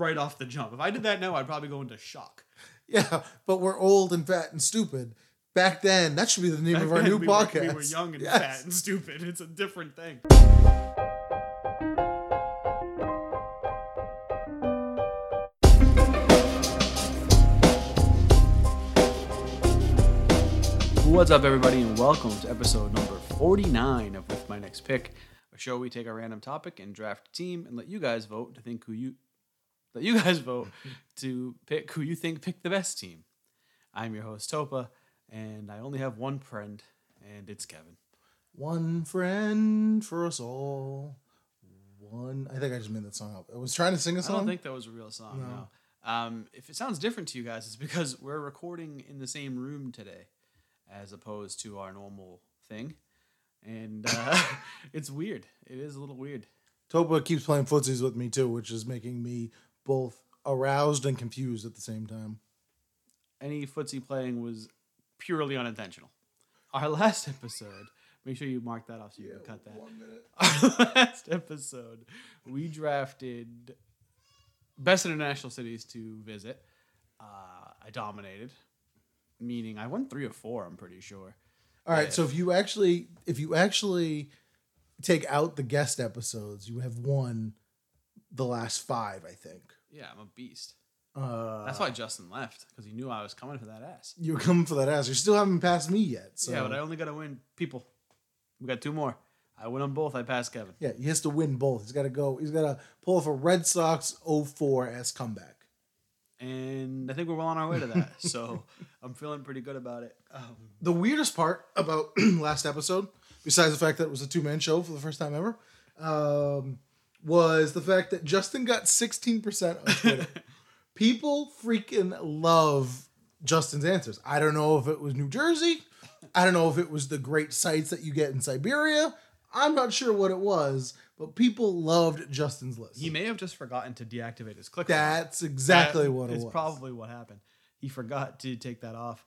right off the jump. If I did that now, I'd probably go into shock. Yeah, but we're old and fat and stupid. Back then, that should be the name of our new then, we were- podcast. we were young and Yes. fat and stupid. It's a different thing. What's up, everybody, and welcome to episode number 49 of With My Next Pick, a show we take a random topic and draft a team and let you guys vote to think who you let you guys vote to pick who you think picked the best team. I'm your host Topa, and I only have one friend, and it's Kevin. One friend for us all. One. I think I just made that song up. I was trying to sing a song. I don't think that was a real song. No. Um, if it sounds different to you guys, it's because we're recording in the same room today, as opposed to our normal thing, and uh, it's weird. It is a little weird. Topa keeps playing footsies with me too, which is making me both aroused and confused at the same time. Any footsie playing was purely unintentional. Our last episode. Make sure you mark that off so you can cut that. Our last episode, we drafted best international cities to visit. Uh, I dominated, meaning I won three or four. I'm pretty sure. All right, so if you actually if you actually take out the guest episodes, you have won the last five, I think. Yeah, I'm a beast. Uh, That's why Justin left because he knew I was coming for that ass. you were coming for that ass. You still haven't passed me yet. So Yeah, but I only got to win people. We got two more. I win them both. I pass Kevin. yeah, he has to win both. He's got to go. He's got to pull off a Red Sox 04 as comeback. and I think we're well on our way to that. so I'm feeling pretty good about it. Um, The weirdest part about last episode, besides the fact that it was a two man show for the first time ever, um, was the fact that Justin got 16% on Twitter. People freaking love Justin's answers. I don't know if it was New Jersey. I don't know if it was the great sights that you get in Siberia. I'm not sure what it was, but people loved Justin's list. he may have just forgotten to deactivate his click. That's exactly That what it is was. probably what happened. He forgot to take that off.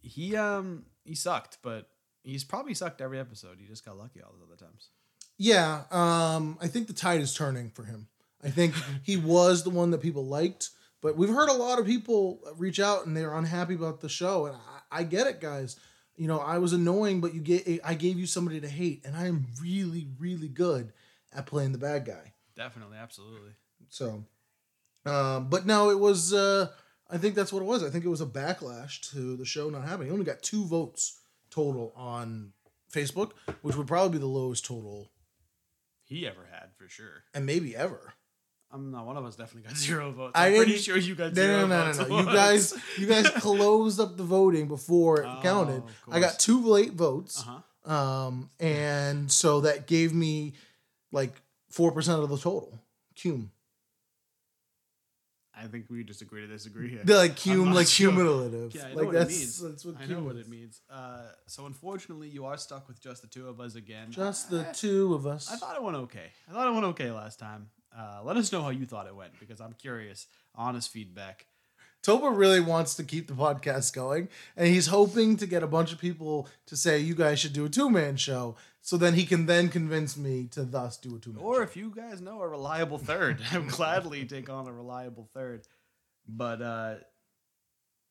He um he sucked, but he's probably sucked every episode. He just got lucky all those other times. Yeah, um, I think the tide is turning for him. I think he was the one that people liked, but we've heard a lot of people reach out and they're unhappy about the show, and I, I get it, guys. You know, I was annoying, but you get I gave you somebody to hate, and I am really, really good at playing the bad guy. Definitely, absolutely. So, um, but no, it was. Uh, I think that's what it was. I think it was a backlash to the show not happening. He only got two votes total on Facebook, which would probably be the lowest total, He ever had for sure. and maybe ever. I'm not one of us. Definitely got zero votes. I I'm pretty didn't- sure you got No, zero no, no, votes. no, no. You guys, you guys closed up the voting before it Oh, counted. I got two late votes, Uh-huh. um, and so that gave me like four percent of the total. Cum, I think we just agree to disagree here. They're like cum, like sure. cumulative. Yeah, I know like what it that's means. that's what I know what it means. Uh, so unfortunately, you are stuck with just the two of us again. Just the I- two of us. I thought it went okay. I thought it went okay last time. Uh, let us know how you thought it went because I'm curious. Honest feedback. Toba really wants to keep the podcast going, and he's hoping to get a bunch of people to say you guys should do a two man show, so then he can then convince me to thus do a two man. Or if you guys know a reliable third, I would gladly take on a reliable third. But uh,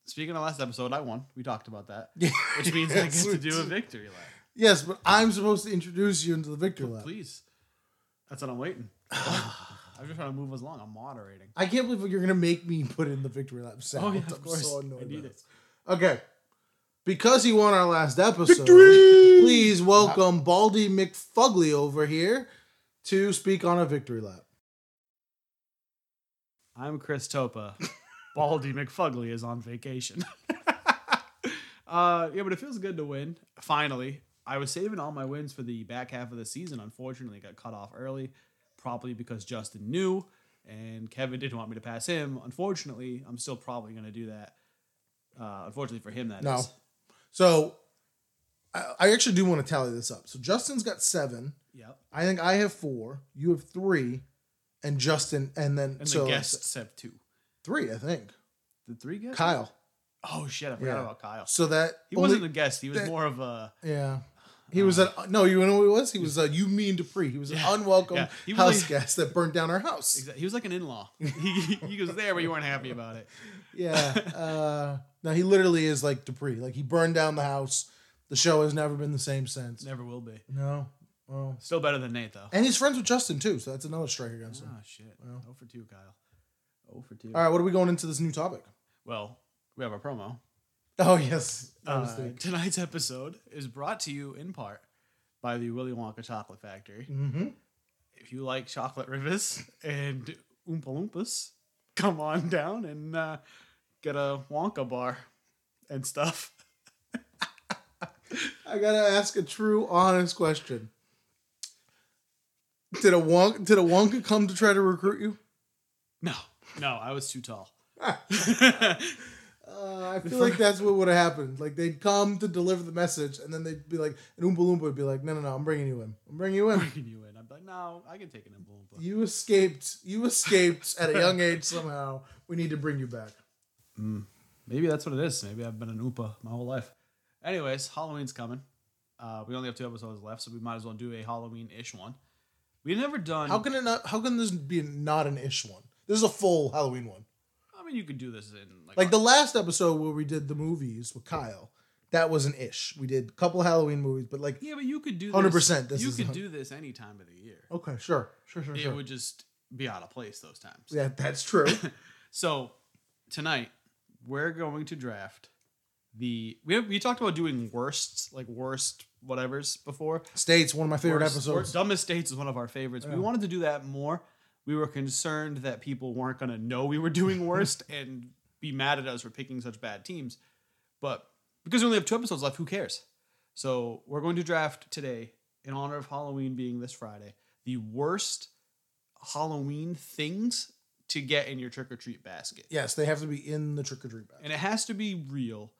speaking of last episode, I won. We talked about that, which means I get to do a victory lap. Yes, but I'm supposed to introduce you into the victory lap. Please. That's what I'm waiting. I'm just trying to move us along. I'm moderating. I can't believe you're gonna make me put in the victory lap sound. Oh, yeah, of I'm course. so annoyed I need it. Okay. Because he won our last episode, please welcome Baldy McFugly over here to speak on a victory lap. I'm Chris Topa. Baldy McFugly is on vacation. uh, yeah, but it feels good to win. Finally, I was saving all my wins for the back half of the season. Unfortunately, got cut off early, probably because Justin knew and Kevin didn't want me to pass him. Unfortunately, I'm still probably going to do that. Uh, unfortunately for him, that is. No. So I, I actually do want to tally this up. So Justin's got seven. Yep. I think I have four. You have three, and Justin, and then And so the guests have two. three. I think The three guests? Kyle. Oh shit! I forgot Yeah. about Kyle. So that He only- wasn't a guest. He was that- more of a yeah. He was an no. You know who he was? He was a you mean Dupree. He was an Yeah. unwelcome Yeah. He was house like- guest that burned down our house. Exa- He was like an in-law. he, he was there, but you weren't happy about it. Yeah. Uh, no, he literally is like Dupree. Like he burned down the house. The show has never been the same since. Never will be. No. Well, Still better than Nate though. and he's friends with Justin too, so that's another strike against him. Oh shit. Well. Oh for two, Kyle. Oh for two. All right, what are we going into this new topic? Well, we have a promo. Oh yes, Uh, tonight's episode is brought to you in part by the Willy Wonka Chocolate Factory. Mhm. If you like chocolate rivers and Oompa Loompas, come on down and uh, get a Wonka bar and stuff. I gotta ask a true, honest question. Did a Wonka, did a Wonka come to try to recruit you? No, no, I was too tall. Uh, I feel like that's what would have happened. Like they'd come to deliver the message, and then they'd be like, an Oompa Loompa would be like, "No, no, no, I'm bringing you in. I'm bringing you in. I'm Bringing you in. I'm like, no, I can take an Oompa Loompa. You escaped. You escaped at a young age somehow. We need to bring you back." Maybe that's what it is. Maybe I've been an Oompa my whole life. Anyways, Halloween's coming. Uh, we only have two episodes left, so we might as well do a Halloween-ish one. We've never done. How can it not? How can this be not an ish one? This is a full Halloween one. Mean, you could do this in like, Like the last episode where we did the movies with Kyle, that was an ish. We did a couple Halloween movies, but like, Yeah, but you could do 100% this you is could do this any time of the year. okay, sure, sure, sure, It sure. would just be out of place those times. yeah, that's true. So tonight we're going to draft the. We have, we talked about doing worsts, like worst whatever's before. States, one of my favorite Worst- episodes. worst- Dumbest States is one of our favorites. Yeah. We wanted to do that more. We were concerned that people weren't going to know we were doing worst and be mad at us for picking such bad teams. But because we only have two episodes left, who cares? So we're going to draft today, in honor of Halloween being this Friday, the worst Halloween things to get in your trick or treat basket. Yes, they have to be in the trick or treat bag. And it has to be real.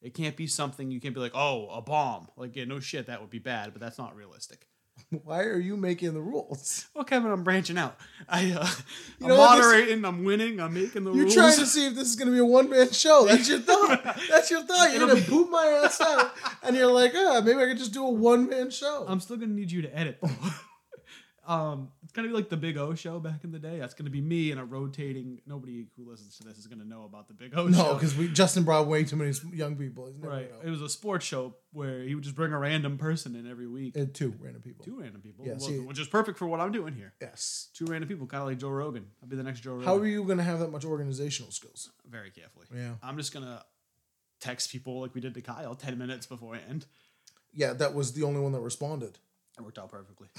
It can't be something you can't be like, oh, a bomb. Like, yeah, no shit, that would be bad, but that's not realistic. Why are you making the rules? Well, Kevin, I'm branching out. I, uh, You I'm know what, this- moderating. I'm winning. I'm making the rules. You're trying to see if this is going to be a one man show. That's your thought. That's your thought. You're going to boot my ass out, and you're like, ah, maybe I could just do a one man show. I'm still gonna need you to edit. Um, it's gonna be like the Big O show back in the day. That's gonna be me and a rotating. Nobody who listens to this is gonna know about the Big O show. no, because we Justin brought way too many young people. Right, gonna it was a sports show where he would just bring a random person in every week. Uh, two random people. Two random people, Yeah, well, see- which is perfect for what I'm doing here. Yes. Two random people, kind of like Joe Rogan. I'll be the next Joe Rogan. How are you going to have that much organizational skills? Very carefully. Yeah. I'm just gonna text people like we did to Kyle ten minutes beforehand. Yeah, that was the only one that responded. It worked out perfectly.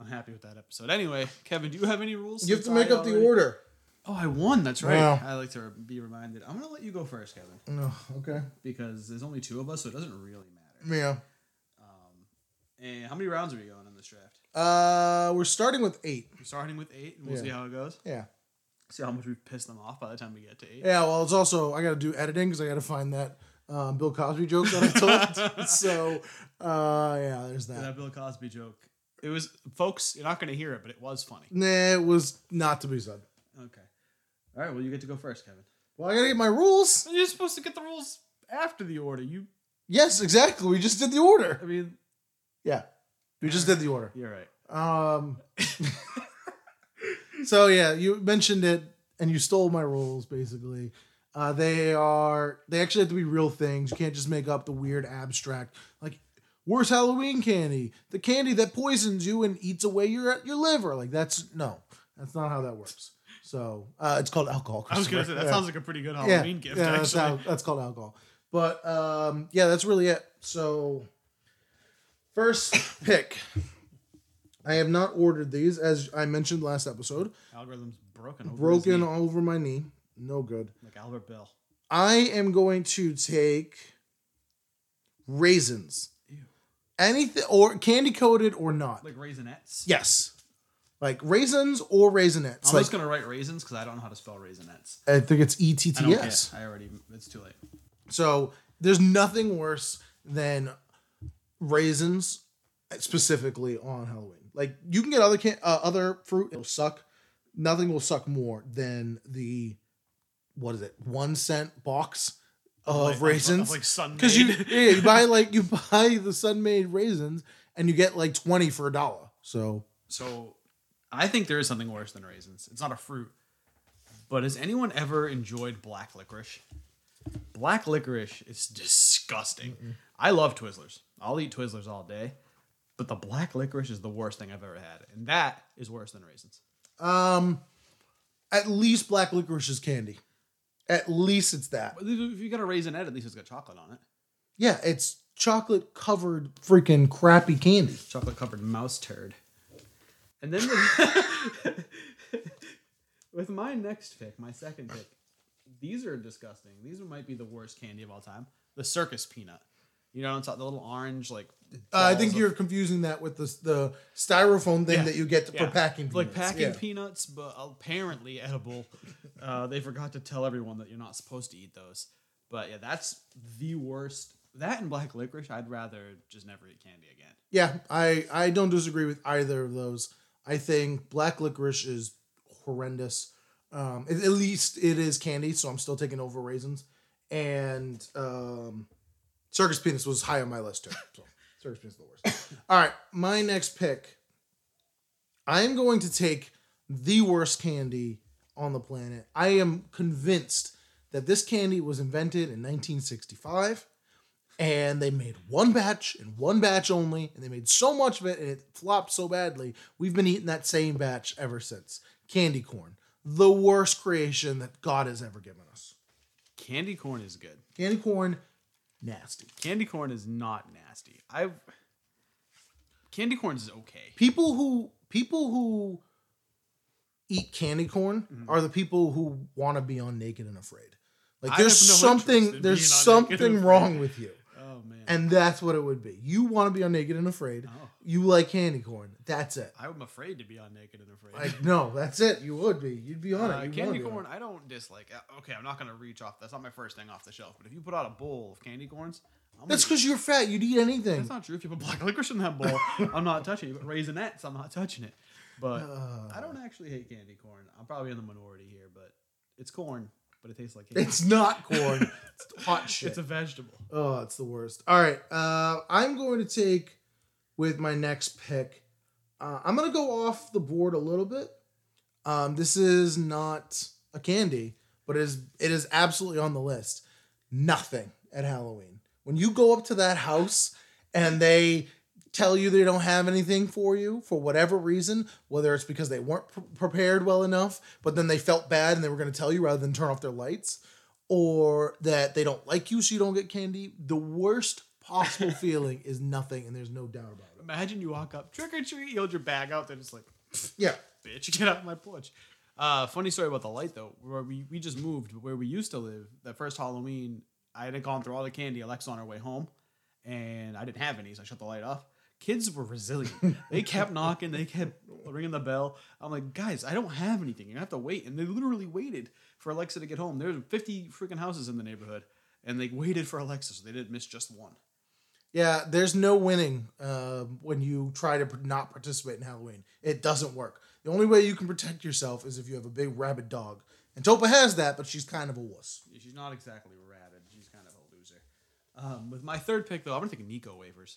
I'm happy with that episode. Anyway, Kevin, do you have any rules? You have to make I up the order. Oh, I won. That's right. Wow. I like to be reminded. I'm gonna let you go first, Kevin, No, okay. because there's only two of us, so it doesn't really matter. Yeah. Um, and how many rounds are we going in this draft? Uh, we're starting with eight. We're starting with eight, and we'll Yeah. see how it goes. Yeah. See how much we've pissed them off by the time we get to eight. Yeah, well, it's also I got to do editing because I got to find that um, Bill Cosby joke that I told. so, uh, yeah, there's that. That Bill Cosby joke. It was, folks. You're not gonna hear it, but it was funny. Nah, it was not to be said. Okay. All right. Well, you get to go first, Kevin. Well, I gotta get my rules. You're supposed to get the rules after the order. You. Yes, exactly. We just did the order. I mean, Yeah, we just did the order. you're right. Um. so yeah, you mentioned it, and you stole my rules. Basically, uh, they are they actually have to be real things. You can't just make up the weird abstract like worst Halloween candy, the candy that poisons you and eats away your your liver. Like that's no, that's not how that works. So uh, it's called alcohol. I was gonna say that Yeah. sounds like a pretty good Halloween gift. Yeah, that's, how, that's called alcohol. But um, yeah, that's really it. So first pick. I have not ordered these, as I mentioned last episode. Algorithm's broken. Over Broken over my knee. No good. like Albert Belle. I am going to take raisins. Anything or candy coated or not. Like raisinets. yes. Like raisins or raisinets. I'm like just gonna write raisins because I don't know how to spell raisinets. I think it's E T I T S. I already. It's too late. So there's nothing worse than raisins, specifically on Halloween. Like you can get other can uh, other fruit, it'll suck. Nothing will suck more than the what is it? One cent box of Like- raisins. like sun Because you, yeah, you buy like you buy the Sun-Maid raisins and you get like twenty for a dollar. So So I think there is something worse than raisins. It's not a fruit. But has anyone ever enjoyed black licorice? Black licorice is disgusting. I love Twizzlers. I'll eat Twizzlers all day. But the black licorice is the worst thing I've ever had. And that is worse than raisins. um at least black licorice is candy. At least it's that. If you got a raisinet, at least it's got chocolate on it. Yeah, it's chocolate covered freaking crappy candy. Chocolate covered mouse turd. And then with, with my next pick, my second pick, these are disgusting. These might be the worst candy of all time. The circus peanut. You know, it's the little orange like. Uh, I think of- you're confusing that with the the styrofoam thing Yeah. that you get for Yeah. packing like peanuts. packing Yeah. peanuts, but apparently edible. Uh, they forgot to tell everyone that you're not supposed to eat those. But yeah, that's the worst. That and black licorice, I'd rather just never eat candy again. Yeah, I I don't disagree with either of those. I think black licorice is horrendous. Um, at, at least it is candy, so I'm still taking over raisins. And um, circus Penis was high on my list too. So circus Penis is the worst. All right, my next pick. I am going to take the worst candy on the planet. I am convinced that this candy was invented in 1965 and they made one batch and one batch only, and they made so much of it and it flopped so badly. We've been eating that same batch ever since. Candy corn, the worst creation that God has ever given us. Candy corn is good. Candy corn, nasty. Candy corn is not nasty. I've candy corn is okay. People who people who eat candy corn mm-hmm. are the people who want to be on Naked and Afraid. Like I there's no something there's being on Naked and something wrong with you. Oh man, And that's what it would be. You want to be on Naked and Afraid. Oh. You like candy corn. That's it. I'm afraid to be on Naked and Afraid. Like no, that's it. You would be. You'd be on Uh, it. You'd candy corn, I don't dislike. uh, Okay, I'm not gonna reach off. That's not my first thing off the shelf. But if you put out a bowl of candy corns, I'm That's because you're fat. You'd eat anything. that's not true. If you put black licorice in that bowl, I'm not touching it. But raisinets, I'm not touching it. But Uh. I don't actually hate candy corn. I'm probably in the minority here, but it's corn, but it tastes like candy. It's not corn. it's hot shit. It's a vegetable. oh, it's the worst. All right. Uh, I'm going to take with my next pick. Uh, I'm going to go off the board a little bit. Um, this is not a candy, but it is it is absolutely on the list. Nothing at Halloween. When you go up to that house and they tell you they don't have anything for you for whatever reason, whether it's because they weren't pre- prepared well enough, but then they felt bad and they were going to tell you rather than turn off their lights, or that they don't like you so you don't get candy, the worst possible feeling is nothing and there's no doubt about it. Imagine you walk up, trick or treat, you hold your bag out, they're just like, Yeah. bitch, get off my porch. Uh, funny story about the light though. Where we, we just moved, where we used to live, that first Halloween, I had gone through all the candy. Alexa on her way home, and I didn't have any, so I shut the light off. Kids were resilient. they kept knocking. They kept ringing the bell. I'm like, guys, I don't have anything. You're have to wait. And they literally waited for Alexa to get home. There's 50 freaking houses in the neighborhood, and they waited for Alexa, so they didn't miss just one. Yeah, there's no winning uh, when you try to not participate in Halloween. It doesn't work. The only way you can protect yourself is if you have a big rabid dog. And Topa has that, but she's kind of a wuss. Yeah, She's not exactly rabid. She's kind of a loser. Um, with my third pick, though, I'm gonna take Necco wafers.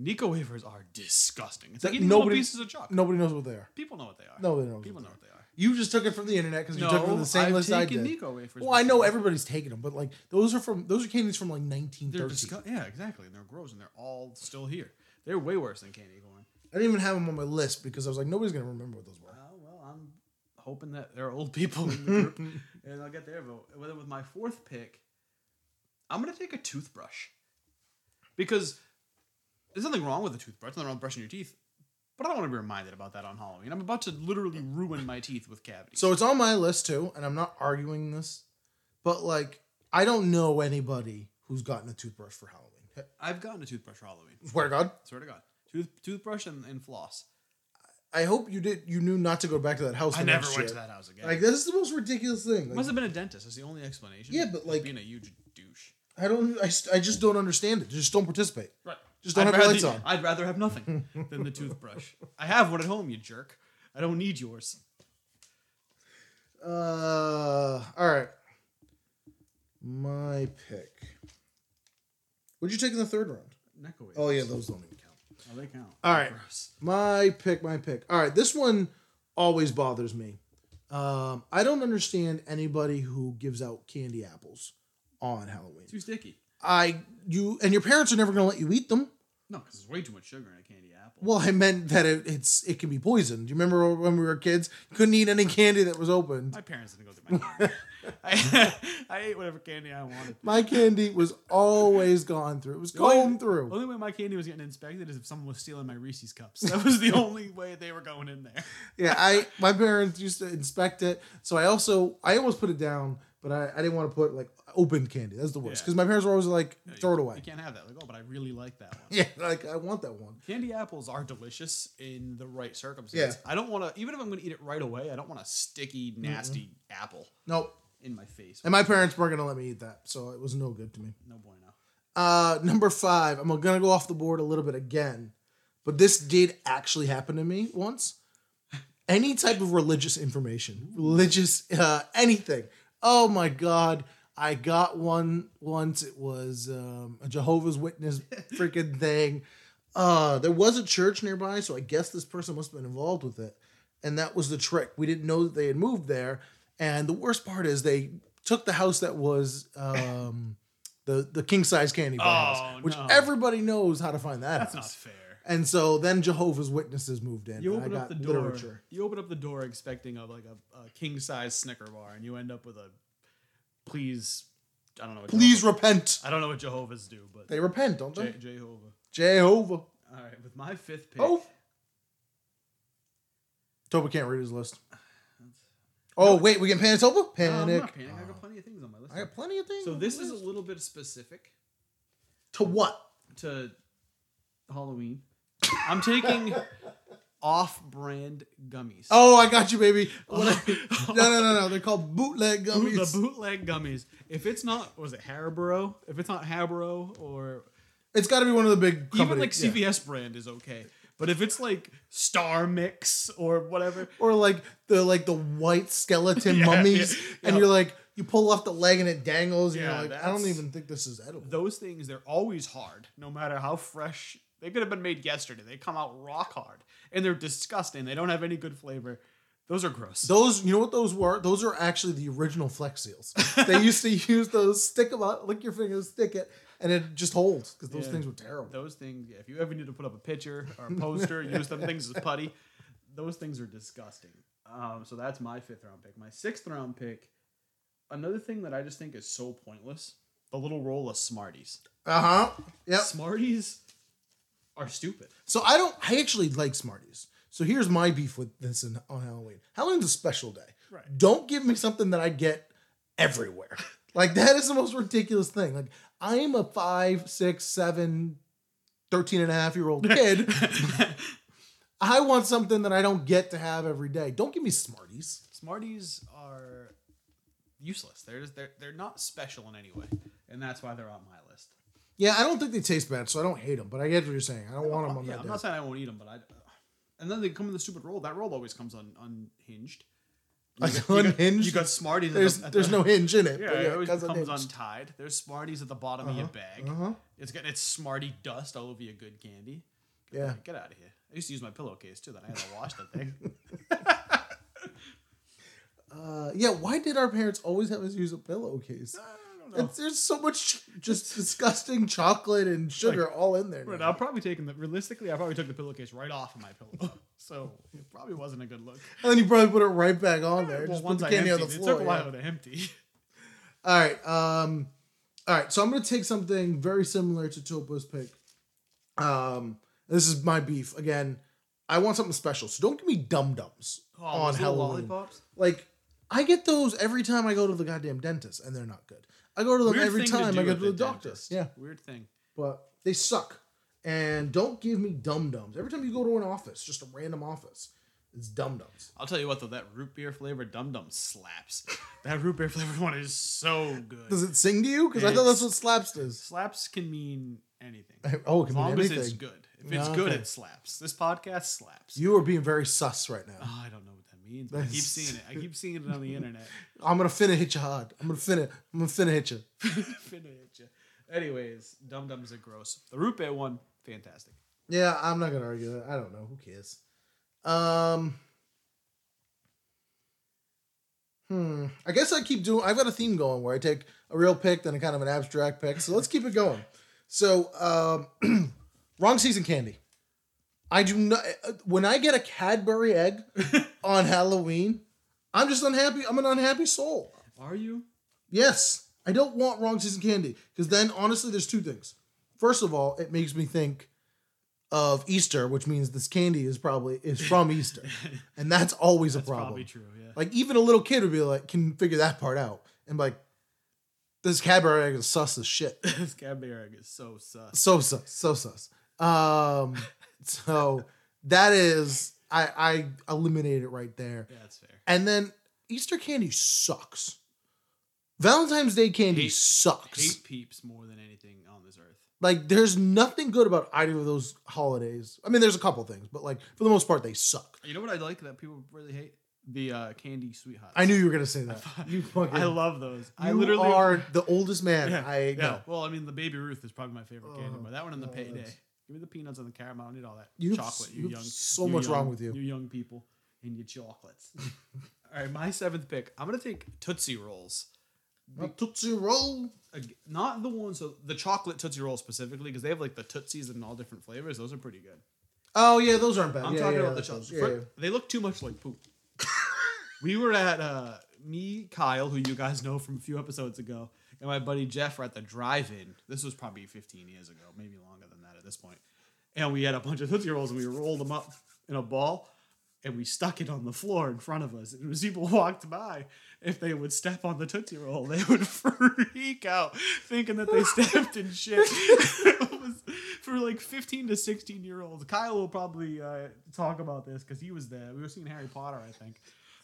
Necco wafers are disgusting. It's like eating little nobody- pieces of chocolate. Nobody knows what they are. People know what they are. No, they don't People what know what they are. You just took it from the internet because you No, took it from the same I've list I taken did. Necco wafers. Well, I know everybody's taking them, but like those are from those are candies from like They're 1913. disgu- yeah, exactly. And they're gross, and they're all still here. They're way worse than candy corn. I didn't even have them on my list because I was like, nobody's gonna remember what those were. Oh, well, I'm hoping that there are old people in the group, and I'll get their vote. With with my fourth pick, I'm gonna take a toothbrush because there's nothing wrong with a toothbrush. Nothing wrong with brushing your teeth, but I don't want to be reminded about that on Halloween. I'm about to literally ruin my teeth with cavities. So it's on my list too, and I'm not arguing this, but like I don't know anybody who's gotten a toothbrush for Halloween. I've gotten a toothbrush for Halloween. Swear to God. Swear to God, Tooth, toothbrush and, and floss. I hope you did. You knew not to go back to that house. I never went year. to that house again. Like this is the most ridiculous thing. Like, Must have been a dentist. That's the only explanation. Yeah, but, like- being a huge douche. I don't. I, I just don't understand it. Just don't participate. Right. Just don't I'd have rather, lights on. I'd rather have nothing than the toothbrush. I have one at home, you jerk. I don't need yours. Uh, all right. My pick. What'd you take in the third round? Necco Oh yeah, those don't even count. Oh, they count. All right. Gross. My pick, my pick. All right, this one always bothers me. Um, I don't understand anybody who gives out candy apples on Halloween. Too sticky. I you and your parents are never going to let you eat them. No, because there's way too much sugar in a candy apple. Well, I meant that it, it's it can be poisoned. Do you remember when we were kids? You couldn't eat any candy that was opened. my parents didn't go through my candy. I, I ate whatever candy I wanted. My candy was always gone through. It was going only- The through. only way my candy was getting inspected is if someone was stealing my Reese's cups. That was the only way they were going in there. Yeah, I my parents used to inspect it, so I also I almost put it down, but I, I didn't want to put like opened candy. That's the worst Yeah. because my parents were always like throw it away. You can't have that. Like, oh, but I really like that one. Yeah, like I want that one. Candy apples are delicious in the right circumstance. Yeah. I don't want to, even if I'm going to eat it right away, I don't want a sticky, nasty apple Nope. in my face. And my parents weren't gonna let me eat that, so it was no good to me. No bueno. Uh, number five, I'm gonna go off the board a little bit again, but this did actually happen to me once. Any type of religious information, religious uh, anything. Oh my god, I got one once. It was um, a Jehovah's Witness freaking thing. Uh, there was a church nearby, so I guess this person must have been involved with it. And that was the trick. We didn't know that they had moved there. And the worst part is they took the house that was um, the the king size candy bar Oh, house, which no. everybody knows how to find that That's not fair. And so then Jehovah's Witnesses moved in. You open up the door. literature. You open up the door expecting a like a, a king size Snicker bar, and you end up with a please. I don't know. What Please Jehovah- repent. I don't know what Jehovah's do, but They repent, don't Je- they? Jehovah. Jehovah. All right, with my fifth pick. Oh. Toba can't read his list. Oh wait, we get Panic Toba? No, I'm Panic. not panicking. I got oh. plenty of things on my list. I got plenty of things. So on this my is a list. little bit specific to what? to Halloween. I'm taking off-brand gummies. Oh, I got you, baby. No, no, no, no. They're called bootleg gummies. the bootleg gummies. If it's not, was it Haribo? If it's not Haribo or it's got to be one of the big even companies. like yeah. CVS brand is okay. But if it's like Star Mix or whatever, or like the like the white skeleton Yeah, mummies, yeah, and yeah. you're like you pull off the leg and it dangles. And Yeah, you're like, I don't even think this is edible. those things they're always hard, no matter how fresh. They could have been made yesterday. They come out rock hard, and they're disgusting. They don't have any good flavor. Those are gross. Those, you know what those were? Those are actually the original Flex Seals. they used to use those, stick them out, lick your fingers, stick it, and it just holds because those Yeah. things were terrible. Those things, yeah, if you ever need to put up a picture or a poster, use them things as putty. Those things are disgusting. Um, so that's my fifth round pick. My sixth round pick, another thing that I just think is so pointless: the little roll of Smarties. Uh huh. Yep. Smarties are stupid. So I don't. I actually like Smarties. So here's my beef with this in, on Halloween. Halloween's a special day. Right. Don't give me something that I get everywhere. like that is the most ridiculous thing. Like I am a five, six, seven, 13 and a half year old kid. I want something that I don't get to have every day. Don't give me Smarties. Smarties are useless. They're just, they're they're not special in any way, and that's why they're on my list. Yeah, I don't think they taste bad, so I don't hate them. But I get what you're saying. I don't want them on yeah, that I'm day. not saying I won't eat them, but I. And then they come in the stupid roll. That roll always comes un, unhinged. You Like got- you got- unhinged? You got Smarties. at There's the- there's the- no hinge in it. Yeah, but it always comes unhinged. untied. There's Smarties at the bottom of your bag. Uh-huh. It's got it's Smartie dust all over your good candy. Yeah. Get out of here. I used to use my pillowcase too. Then I had to wash that thing. Uh, yeah, why did our parents always have us use a pillowcase? I don't know. It's, there's so much just disgusting chocolate and sugar all in there. Now. I'm probably taking the realistically. I probably took the pillowcase right off of my pillow, so it probably wasn't a good look. And then you probably put it right back on there. Well, just put the I candy on emptied, the it took a while yeah. to empty. All right. Um, all right. So I'm going to take something very similar to Topo's pick. Um, this is my beef. Again, I want something special. So don't give me dum dums on Halloween. lollipops. Like, I get those every time I go to the goddamn dentist, and they're not good. I go to them Weird every thing to time do I go to the, doctor. dentist. Yeah. weird thing. but they suck. And don't give me dum dums. Every time you go to an office, just a random office, it's dum dums. I'll tell you what though, that root beer flavored Dum Dum slaps. that root beer flavored one is so good. Does it sing to you? Because I thought that's what slaps does. Slaps can mean anything. Oh, it As can mean long as anything. it's good. If it's Yeah, good, okay. it slaps. This podcast slaps. You are being very sus right now. Oh, I don't know means. I keep seeing it. I keep seeing it on the internet. I'm gonna finna hit you hard. I'm gonna finna. I'm gonna finna hit you. Finna hit ya. Anyways, Dum Dums are gross. The root beer one, fantastic. Yeah, I'm not gonna argue that. I don't know. Who cares? Um. Hmm. I guess I keep doing. I've got a theme going where I take a real pick, then a kind of an abstract pick. So let's keep it going. So, um, wrong season candy. I do not. When I get a Cadbury egg on Halloween, I'm just unhappy. I'm an unhappy soul. Are you? Yes, I don't want wrong season candy because then honestly, there's two things. First of all, it makes me think of Easter, which means this candy is probably is from Easter, and that's always a problem. probably true. Yeah. Like even a little kid would be like, can figure that part out, and like, this Cadbury egg is sus as shit. this Cadbury egg is so sus. So sus, so sus. Um, so that is I I eliminated it right there, Yeah, that's fair. and then Easter candy sucks. Valentine's Day candy Hate- sucks. Hate peeps more than anything on this earth. Like, there's nothing good about either of those holidays. I mean, there's a couple things, but like for the most part, they suck. You know what I like that people really hate? The uh, candy sweet hots. I knew you were gonna say that. You fucking. I love those. I literally are the oldest man Yeah, I yeah. know. Well, I mean, the Baby Ruth is probably my favorite candy, Oh, but that one and the payday. Give me the peanuts and the caramel. I don't need all that You chocolate. You you have young. so you much young- wrong with you. You young people and your chocolates. all right, my seventh pick. I'm gonna take Tootsie Rolls. A Tootsie Roll. Not the ones, so the chocolate Tootsie Roll specifically, because they have like the Tootsies in all different flavors. Those are pretty good. Oh yeah, those aren't bad. I'm yeah, talking yeah, about the chocolate. Yeah. They look too much like poop. we were at uh, me, Kyle, who you guys know from a few episodes ago, and my buddy Jeff were at the drive-in. This was probably 15 years ago, maybe longer than that at this point. And we had a bunch of Tootsie Rolls, and we rolled them up in a ball, and we stuck it on the floor in front of us. And as people walked by, if they would step on the Tootsie Roll, they would freak out, thinking that they stepped in shit. for like 15 to 16 year olds. Kyle will probably uh, talk about this because he was there. We were seeing Harry Potter, I think.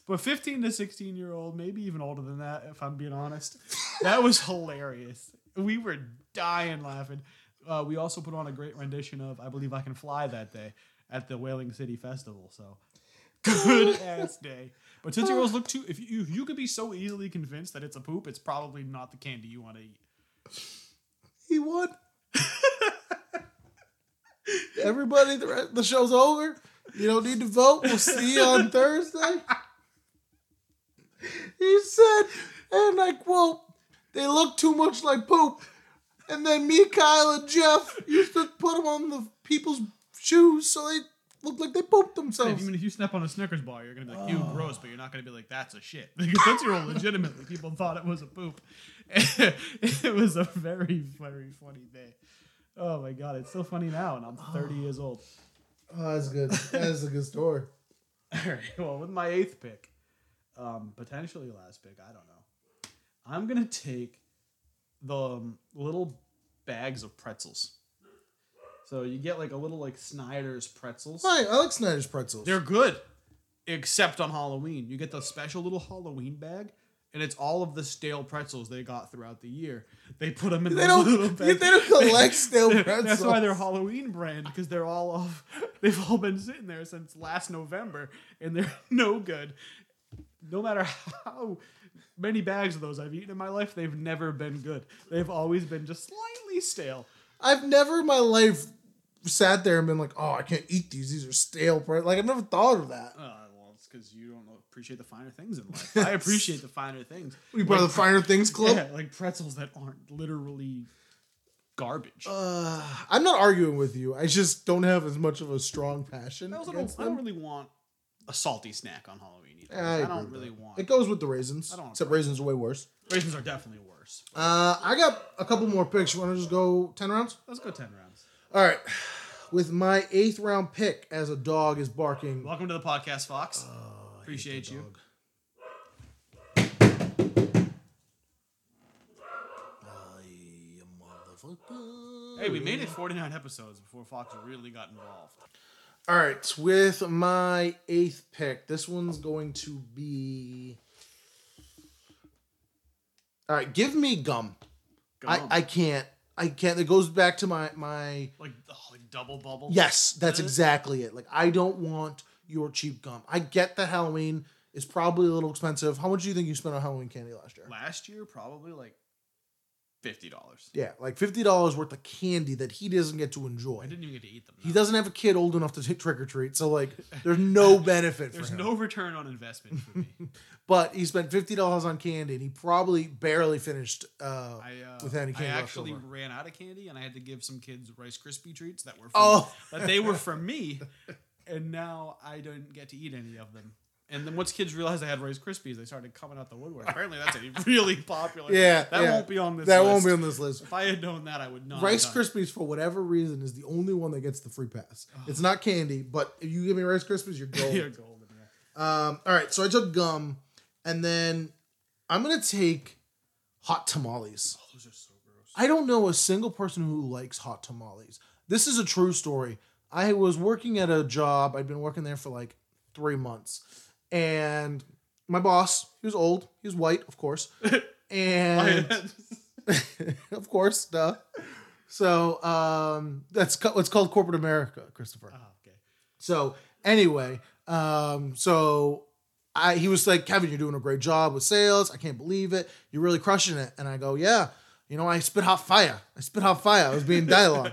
But 15 to 16 year old, maybe even older than that, if I'm being honest, that was hilarious. We were dying laughing. Uh, we also put on a great rendition of I Believe I Can Fly that day at the Whaling City Festival. So good ass day. But Tootsie Rolls look too. If you, if you could be so easily convinced that it's a poop, it's probably not the candy you want to eat. He won. Everybody, the, re- the show's over. You don't need to vote. We'll see you on Thursday. He said, and I quote, they look too much like poop. And then me, Kyle, and Jeff used to put them on the people's shoes so they looked like they pooped If, themselves. even if you snap on a Snickers bar, you're gonna be like, "Ew, gross," but you're not gonna be like, "That's a shit." Because Tootsie Roll, legitimately, people thought it was a poop. it was a very, very funny day. Oh my god, it's so funny now, and I'm 30 years old. Oh, that's good. That's a good story. All right, well, with my eighth pick, um, potentially last pick, I don't know. I'm gonna take the um, little bags of pretzels. So you get like a little like Snyder's pretzels. Hi, I like Snyder's pretzels. They're good, except on Halloween. You get the special little Halloween bag, and it's all of the stale pretzels they got throughout the year. They put them in They don't- little they don't collect stale pretzels. That's why they're Halloween brand because they're all off. They've all been sitting there since last November, and they're no good. No matter how many bags of those I've eaten in my life, they've never been good. They've always been just slightly stale. I've never in my life sat there and been like, "Oh, I can't eat these. These are stale." Like I've never thought of that. Uh, well, it's because you don't appreciate the finer things in life. I appreciate the finer things. We part of the Finer Things Club. Yeah, like pretzels that aren't literally garbage. Uh, I'm not arguing with you. I just don't have as much of a strong passion I also don't, I don't really want a salty snack on Halloween either. I I, don't really that. want. It goes with the raisins. I don't except raisins are way worse. Raisins are definitely worse. Uh, I got a couple more picks. You want to just go ten rounds? Let's go ten rounds. All right. With my eighth round pick, as a dog is barking. Welcome to the podcast, Fox. Hate Appreciate you. dog. Hey, we made it 49 episodes before Fox really got involved. All right, with my eighth pick, this one's going to be. All right, give me gum. I, Gum. I can't. I can't. It goes back to my my. like, oh, like double bubble. Yes, that's exactly it. Like I don't want your cheap gum. I get that Halloween is probably a little expensive. How much do you think you spent on Halloween candy last year? Last year, probably like fifty dollars. Yeah, like fifty dollars worth of candy that he doesn't get to enjoy. I didn't even get to eat them. He doesn't have a kid old enough to take trick or treat, so like there's no benefit There's for him. no return on investment for me. but he spent fifty dollars on candy, and he probably barely finished. Uh, I, uh, With any candy left actually over. ran out of candy, and I had to give some kids Rice Krispie treats that were from, Oh. that they were from me, and now I don't get to eat any of them. And then once kids realized I had Rice Krispies, they started coming out the woodwork. Apparently, that's a really popular. Yeah, that yeah. won't be on this. that list. won't be on this list. If I had known that, I would not. Rice have done it. Krispies, for whatever reason, is the only one that gets the free pass. It's not candy, but if you give me Rice Krispies, you're gold. You're golden. Yeah. Um, all right, so I took gum, and then I'm gonna take hot tamales. Oh, those are so gross. I don't know a single person who likes hot tamales. This is a true story. I was working at a job. I'd been working there for like three months, and my boss, he was old, he was white, of course, and of course, duh. So um, that's co- what's called corporate America, Christopher. oh, okay. So anyway, um, so I he was like, Kevin, you're doing a great job with sales. I can't believe it. You're really crushing it. And I go, yeah. You know, I spit hot fire. I spit hot fire. I was being dialogue,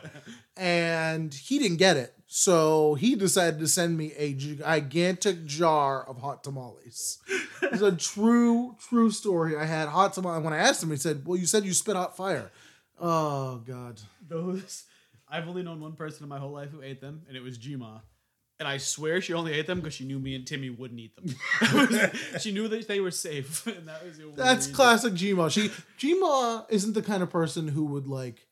and he didn't get it. So he decided to send me a gigantic jar of hot tamales. It's a true, true story. I had hot tamales. When I asked him, he said, "Well, you said you spit hot fire." Oh God. Those I've only known one person in my whole life who ate them, and it was Gma. And I swear she only ate them because she knew me and Timmy wouldn't eat them. she knew that they were safe, and that was the That's reason. classic Gma. She Gma isn't the kind of person who would like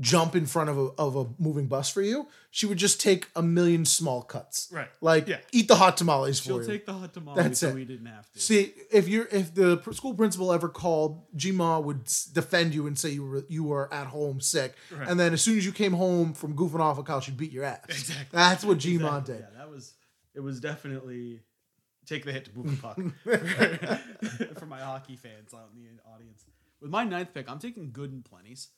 jump in front of a of a moving bus for you. She would just take a million small cuts. Right. Like Yeah. eat the hot tamales She'll for you. She'll take the hot tamales That's so it. we didn't have to. See, if you're if the school principal ever called, Gma would defend you and say you were you were at home sick, Right. and then as soon as you came home from goofing off a couch, she'd beat your ass. Exactly. That's what Gma Exactly. did. Yeah, that was it was definitely take the hit to move the puck for, for my hockey fans out in the audience. With my ninth pick, I'm taking good and plenties.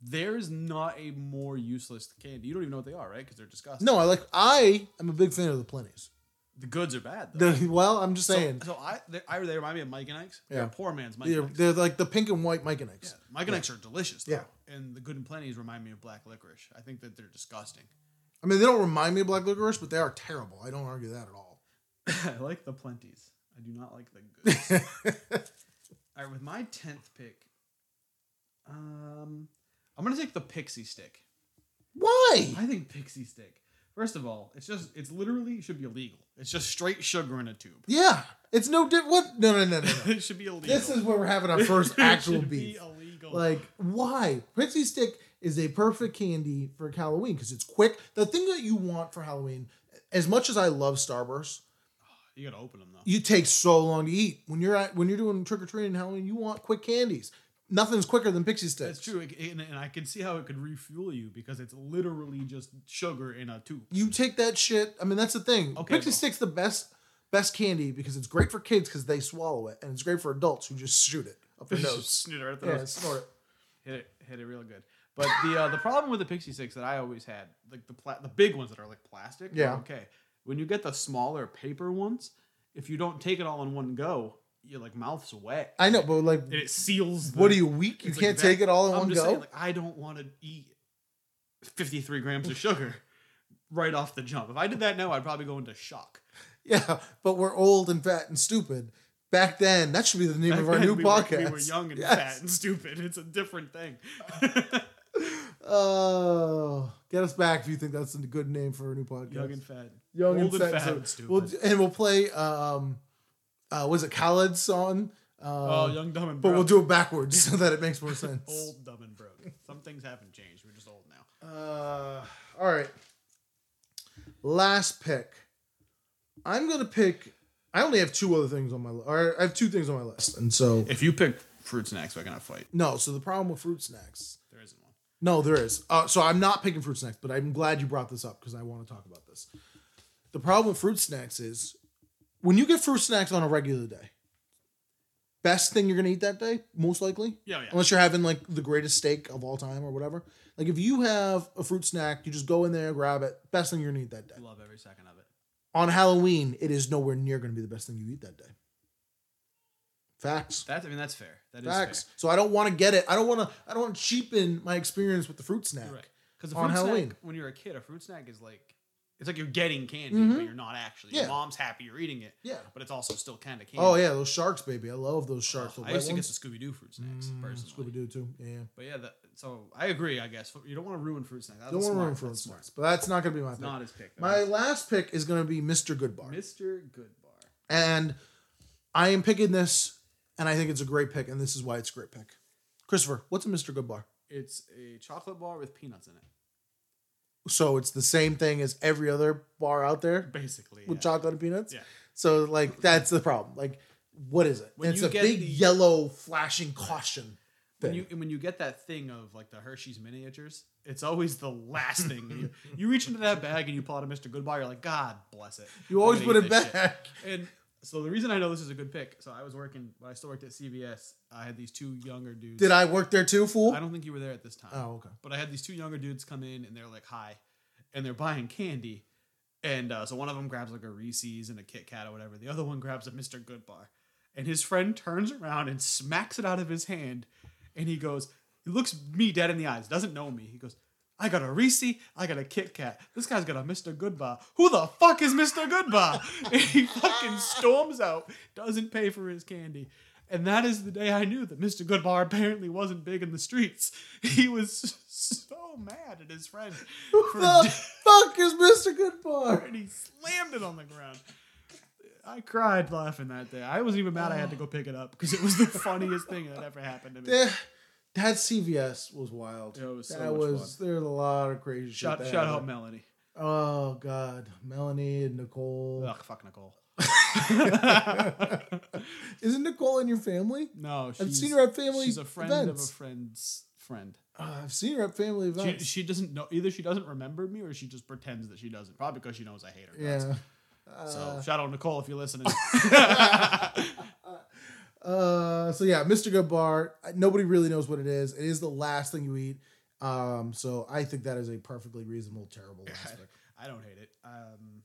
There's not a more useless candy. You don't even know what they are, right? Because they're disgusting. No, I like I am a big fan of the plenties. the goods are bad. Though. The, well, I'm just So, saying, so I, they, I, they remind me of Mike and Ike's. They're Yeah. poor man's Mike they're, and Ike's. they're like the pink and white Mike and Ike's. Yeah, Mike and Ike's are delicious. Though. Yeah. and the good and plenties remind me of black licorice. I think that they're disgusting. I mean, they don't remind me of black licorice, but they are terrible. I don't argue that at all. I like the plenties. I do not like the goods. All right, with my tenth pick, um, I'm gonna take the pixie stick. Why? I think pixie stick. First of all, it's just it's literally should be illegal. It's just straight sugar in a tube. Yeah, it's no different. What? No, no, no, no. no. it should be illegal. this is where we're having our first actual should beef. Be illegal. Like, why? Pixie Stick is a perfect candy for Halloween because it's quick. The thing that you want for Halloween, as much as I love Starburst, you gotta open them though. you take so long to eat. When you're at when you're doing trick or treating Halloween, you want quick candies. Nothing's quicker than Pixie Sticks. That's true, and, and I can see how it could refuel you because it's literally just sugar in a tube. You take that shit. I mean, that's the thing. Okay, Pixie bro. Stick's the best best candy because it's great for kids because they swallow it, and it's great for adults who just shoot it up their nose. Snort it right at the yeah, nose. snort it. hit it hit it real good. But the uh, the problem with the pixie sticks that I always had, like the pla- the big ones that are like plastic, Yeah. okay. When you get the smaller paper ones, if you don't take it all in one go, your like mouth's wet. I know, but like, And it seals. the- what are you weak? You can't like take it all in I'm one just go. saying, like I don't want to eat fifty three grams of sugar right off the jump. If I did that now, I'd probably go into shock. yeah, but we're old and fat and stupid. Back then, that should be the name Back of our new we were- podcast. we were young and Yes. fat and stupid. It's a different thing. Oh, get us back if you think that's a good name for a new podcast. young and fat. Young old and fat, and so- and stupid. We'll, and we'll play. Um, uh, was it Khaled's song? Um, oh, young, dumb, and broke. but we'll do it backwards so that it makes more sense. old, dumb, and broke. Some things haven't changed. We're just old now. Uh, all right. Last pick. I'm gonna pick. I only have two other things on my list. I have two things on my list, and so If you pick fruit snacks, we're gonna fight. no. So the problem with fruit snacks. There isn't one. No, there is. Uh, so I'm not picking fruit snacks, but I'm glad you brought this up because I want to talk about this. The problem with fruit snacks is when you get fruit snacks on a regular day, best thing you're gonna eat that day, most likely, Yeah, yeah. unless you're having like the greatest steak of all time or whatever. Like if you have a fruit snack, you just go in there, grab it. Best thing you're gonna eat that day. Love every second of it. On Halloween, it is nowhere near gonna be the best thing you eat that day. Facts. That's I mean that's fair. That is Facts. So I don't want to get it. I don't want to. I don't want to cheapen my experience with the fruit snack. Right. Because On Halloween. snack, when you're a kid, a fruit snack is like it's like you're getting candy, Mhm. but you're not actually. Yeah. Your mom's happy you're eating it, Yeah. but it's also still kind of candy. Oh yeah, those sharks, baby. I love those sharks. Oh, the I used to get the Scooby Doo fruit snacks Mm, personally. Scooby Doo too. Yeah. But yeah, that, so I agree. I guess you don't want to ruin fruit snacks. That's Don't want to ruin fruit snacks, but that's not gonna be my It's pick. not his pick. My last pick is gonna be Mr. Goodbar, Mr. Goodbar. and I am picking this, and I think it's a great pick, and this is why it's a great pick. Christopher, what's a Mr. Goodbar? It's a chocolate bar with peanuts in it, So it's the same thing as every other bar out there basically. with yeah. chocolate and peanuts. Yeah. So like that's the problem. Like, what is it? When it's you a get big the- yellow flashing caution. When thing. you when you get that thing of like the Hershey's miniatures, it's always the last thing. you, you reach into that bag and you pull out a Mr. Goodbar. You're like, God bless it. You always put it this shit." back. And so the reason I know this is a good pick. So I was working when I still worked at CVS. I had these two younger dudes. Did I work there too, fool? I don't think you were there at this time. Oh, okay. But I had these two younger dudes come in and they're like, hi. And they're buying candy. And uh, so one of them grabs like a Reese's and a Kit Kat or whatever. The other one grabs a Mr. Goodbar. And his friend turns around and smacks it out of his hand. And he goes, he looks me dead in the eyes, doesn't know me. He goes, I got a Reese, I got a Kit Kat. This guy's got a Mr. Goodbar. Who the fuck is Mr. Goodbar? and he fucking storms out, doesn't pay for his candy. And that is the day I knew that Mr. Goodbar apparently wasn't big in the streets. He was so mad at his friend Who the fuck is Mr. Goodbar? and he slammed it on the ground. I cried laughing that day. I wasn't even mad I had to go pick it up because it was the funniest thing that ever happened to me. That, CVS was wild. It was so that much was there's a lot of crazy Shout, shit. that shout out happened. Melanie. Oh God, Melanie and Nicole. Ugh, fuck Nicole. Isn't Nicole in your family? No, I've she's, seen her at family she's a friend events. of a friend's friend. Uh, I've seen her at family She, events. she doesn't know either. She doesn't remember me, or she just pretends that she doesn't. Probably because she knows I hate her. guts. yeah. So Uh, shout out Nicole if you're listening. Uh, so yeah, Mr. Goodbar. Nobody really knows what it is. It is the last thing you eat. Um, so I think that is a perfectly reasonable, terrible last pick. I don't hate it. Um,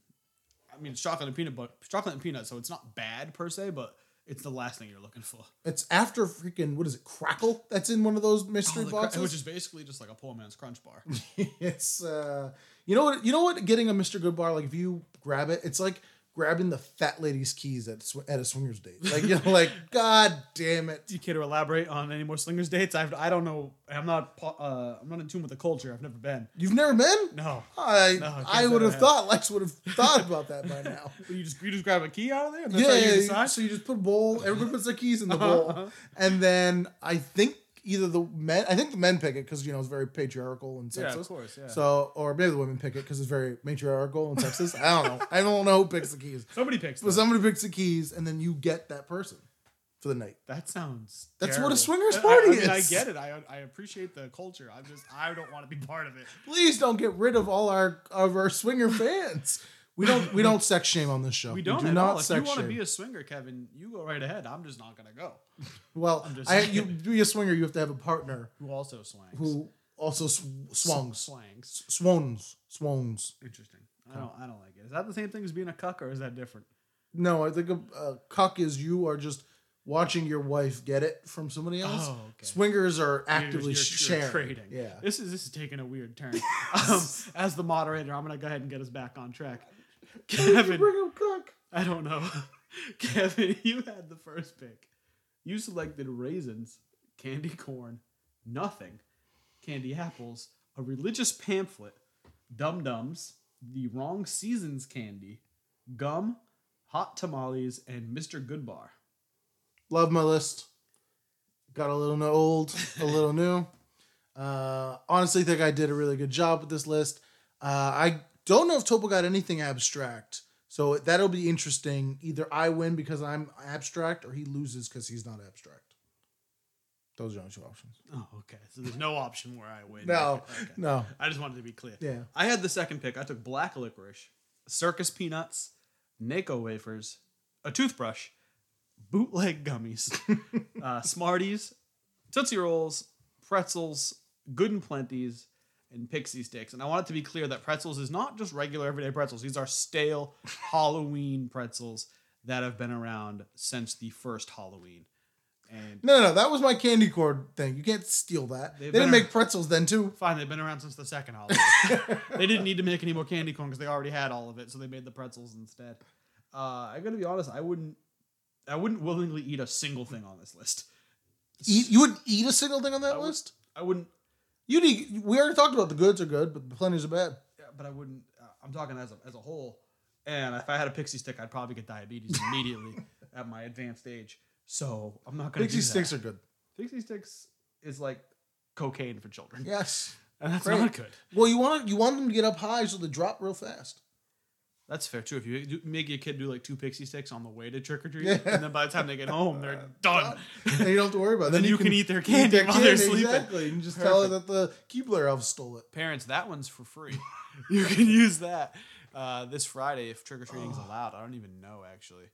I mean, it's chocolate and peanut, but chocolate and peanut, so it's not bad per se, but it's the last thing you're looking for. It's after freaking what is it? Crackle. That's in one of those Oh, mystery cra- boxes. which is basically just like a poor man's crunch bar. it's uh, you know what? You know what? Getting a Mr. Goodbar, like if you grab it, it's like grabbing the fat lady's keys at sw- at a swingers date. Like you know, like God damn it. Do you care to elaborate on any more slingers dates? I've, I don't know. I'm not. Uh, I'm not in tune with the culture. I've never been. You've never been? No. I No, I I would have thought Lex would have thought about that by now. You just you just grab a key out of there. And that's yeah, how you yeah, decide? so you just put a bowl. Everybody puts their keys in the Uh-huh, bowl, uh-huh. and then I think either the men. I think the men pick it because you know it's very patriarchal and sexist. Yeah, of course. Yeah. So, or maybe the women pick it because it's very matriarchal and sexist. I don't know. I don't know who picks the keys. somebody picks. But Them. somebody picks the keys, and then you get that person for the night. That sounds. That's what a terrible. swingers I- party I, mean, I get it. I I appreciate the culture. I'm just I don't want to be part of it. Please don't get rid of all our of our swinger fans. We don't we don't sex shame on this show. We don't do at not all. If you want to be a swinger, Kevin, you go right ahead. I'm just not gonna go. well, I'm just I, you be a swinger. You have to have a partner Who also swangs? who also sw- swungs, Swangs. swans, swans. Interesting. I don't. I don't like it. Is that the same thing as being a cuck, or is that different? No, I think a, a cuck is you are just watching your wife get it from somebody else. Oh, okay. Swingers are You're- actively you're- you're sharing. trading. Yeah. This is this is taking a weird turn. um, as the moderator, I'm gonna go ahead and get us back on track. Kevin, Bring up cuck. I don't know. Kevin, you had the first pick. You selected raisins, candy corn, nothing, candy apples, a religious pamphlet, dum dums, the wrong seasons candy, gum, hot tamales, and Mr. Goodbar. Love my list. Got a little old, a little new. Uh, honestly, think I did a really good job with this list. Uh, I don't know if Topo got anything abstract, so that'll be interesting. Either I win because I'm abstract, or he loses because he's not abstract. Those are the only two options. Oh, okay. So there's no option where I win. No, Okay. no, I just wanted to be clear. yeah. I had the second pick. I took black licorice, circus peanuts, Necco wafers, a toothbrush, bootleg gummies, uh, Smarties, Tootsie Rolls, pretzels, Good and Plenties, and Pixie Sticks. And I want it to be clear that pretzels is not just regular everyday pretzels. These are stale Halloween pretzels that have been around since the first Halloween. And No, no, no. That was my candy corn thing. You can't steal that. They've didn't make pretzels then too. fine, they've been around since the second holiday. they didn't need to make any more candy corn because they already had all of it, so they made the pretzels instead. Uh, I gotta be honest, I wouldn't, I wouldn't willingly eat a single thing on this list. Eat, you would eat a single thing on that I would- list. I wouldn't, You'd eat. We already talked about the goods are good, but the plenties are bad. yeah, but I wouldn't. Uh, I'm talking as a as a whole. And if I had a pixie stick, I'd probably get diabetes immediately at my advanced age. So I'm not gonna. Pixie do that. sticks are good. Pixie sticks is like cocaine for children, Yes. and that's Great. not good. Well, you want you want them to get up high so they drop real fast. That's fair too. If you do, make your kid do like two pixie sticks on the way to trick or treat, Yeah. and then by the time they get home, they're done. and you don't have to worry about it. Then you can eat their candy while they're sleeping. Exactly. You can just tell her that the Keebler elf stole it. Parents, that one's for free. you can use that uh, this Friday if trick or treating is allowed. I don't even know actually.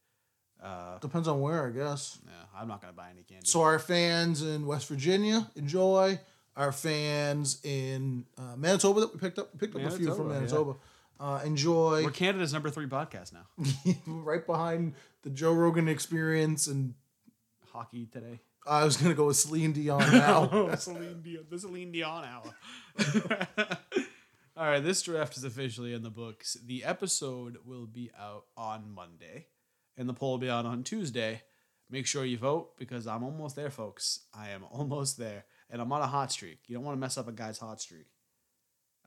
Uh, Depends on where, I guess. yeah, I'm not gonna buy any candy. So our fans in West Virginia enjoy. Our fans in uh, Manitoba that we picked up, we picked up a few from Manitoba, Manitoba. Uh, enjoy we're Canada's number three podcast now. right behind the Joe Rogan Experience, and Hockey today. I was gonna go with Celine Dion now. Celine Dion, the Celine Dion hour. All right, this draft is officially in the books. The episode will be out on Monday, and the poll will be out on Tuesday. Make sure you vote because I'm almost there, folks. I am almost there, and I'm on a hot streak. You don't want to mess up a guy's hot streak.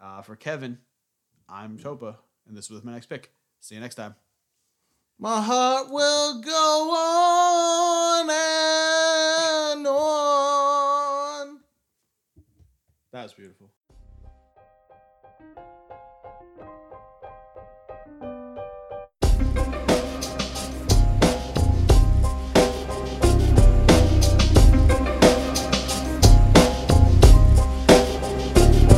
Uh, for Kevin, I'm Topa, and this was my next pick. See you next time. My heart will go on and on. That was beautiful.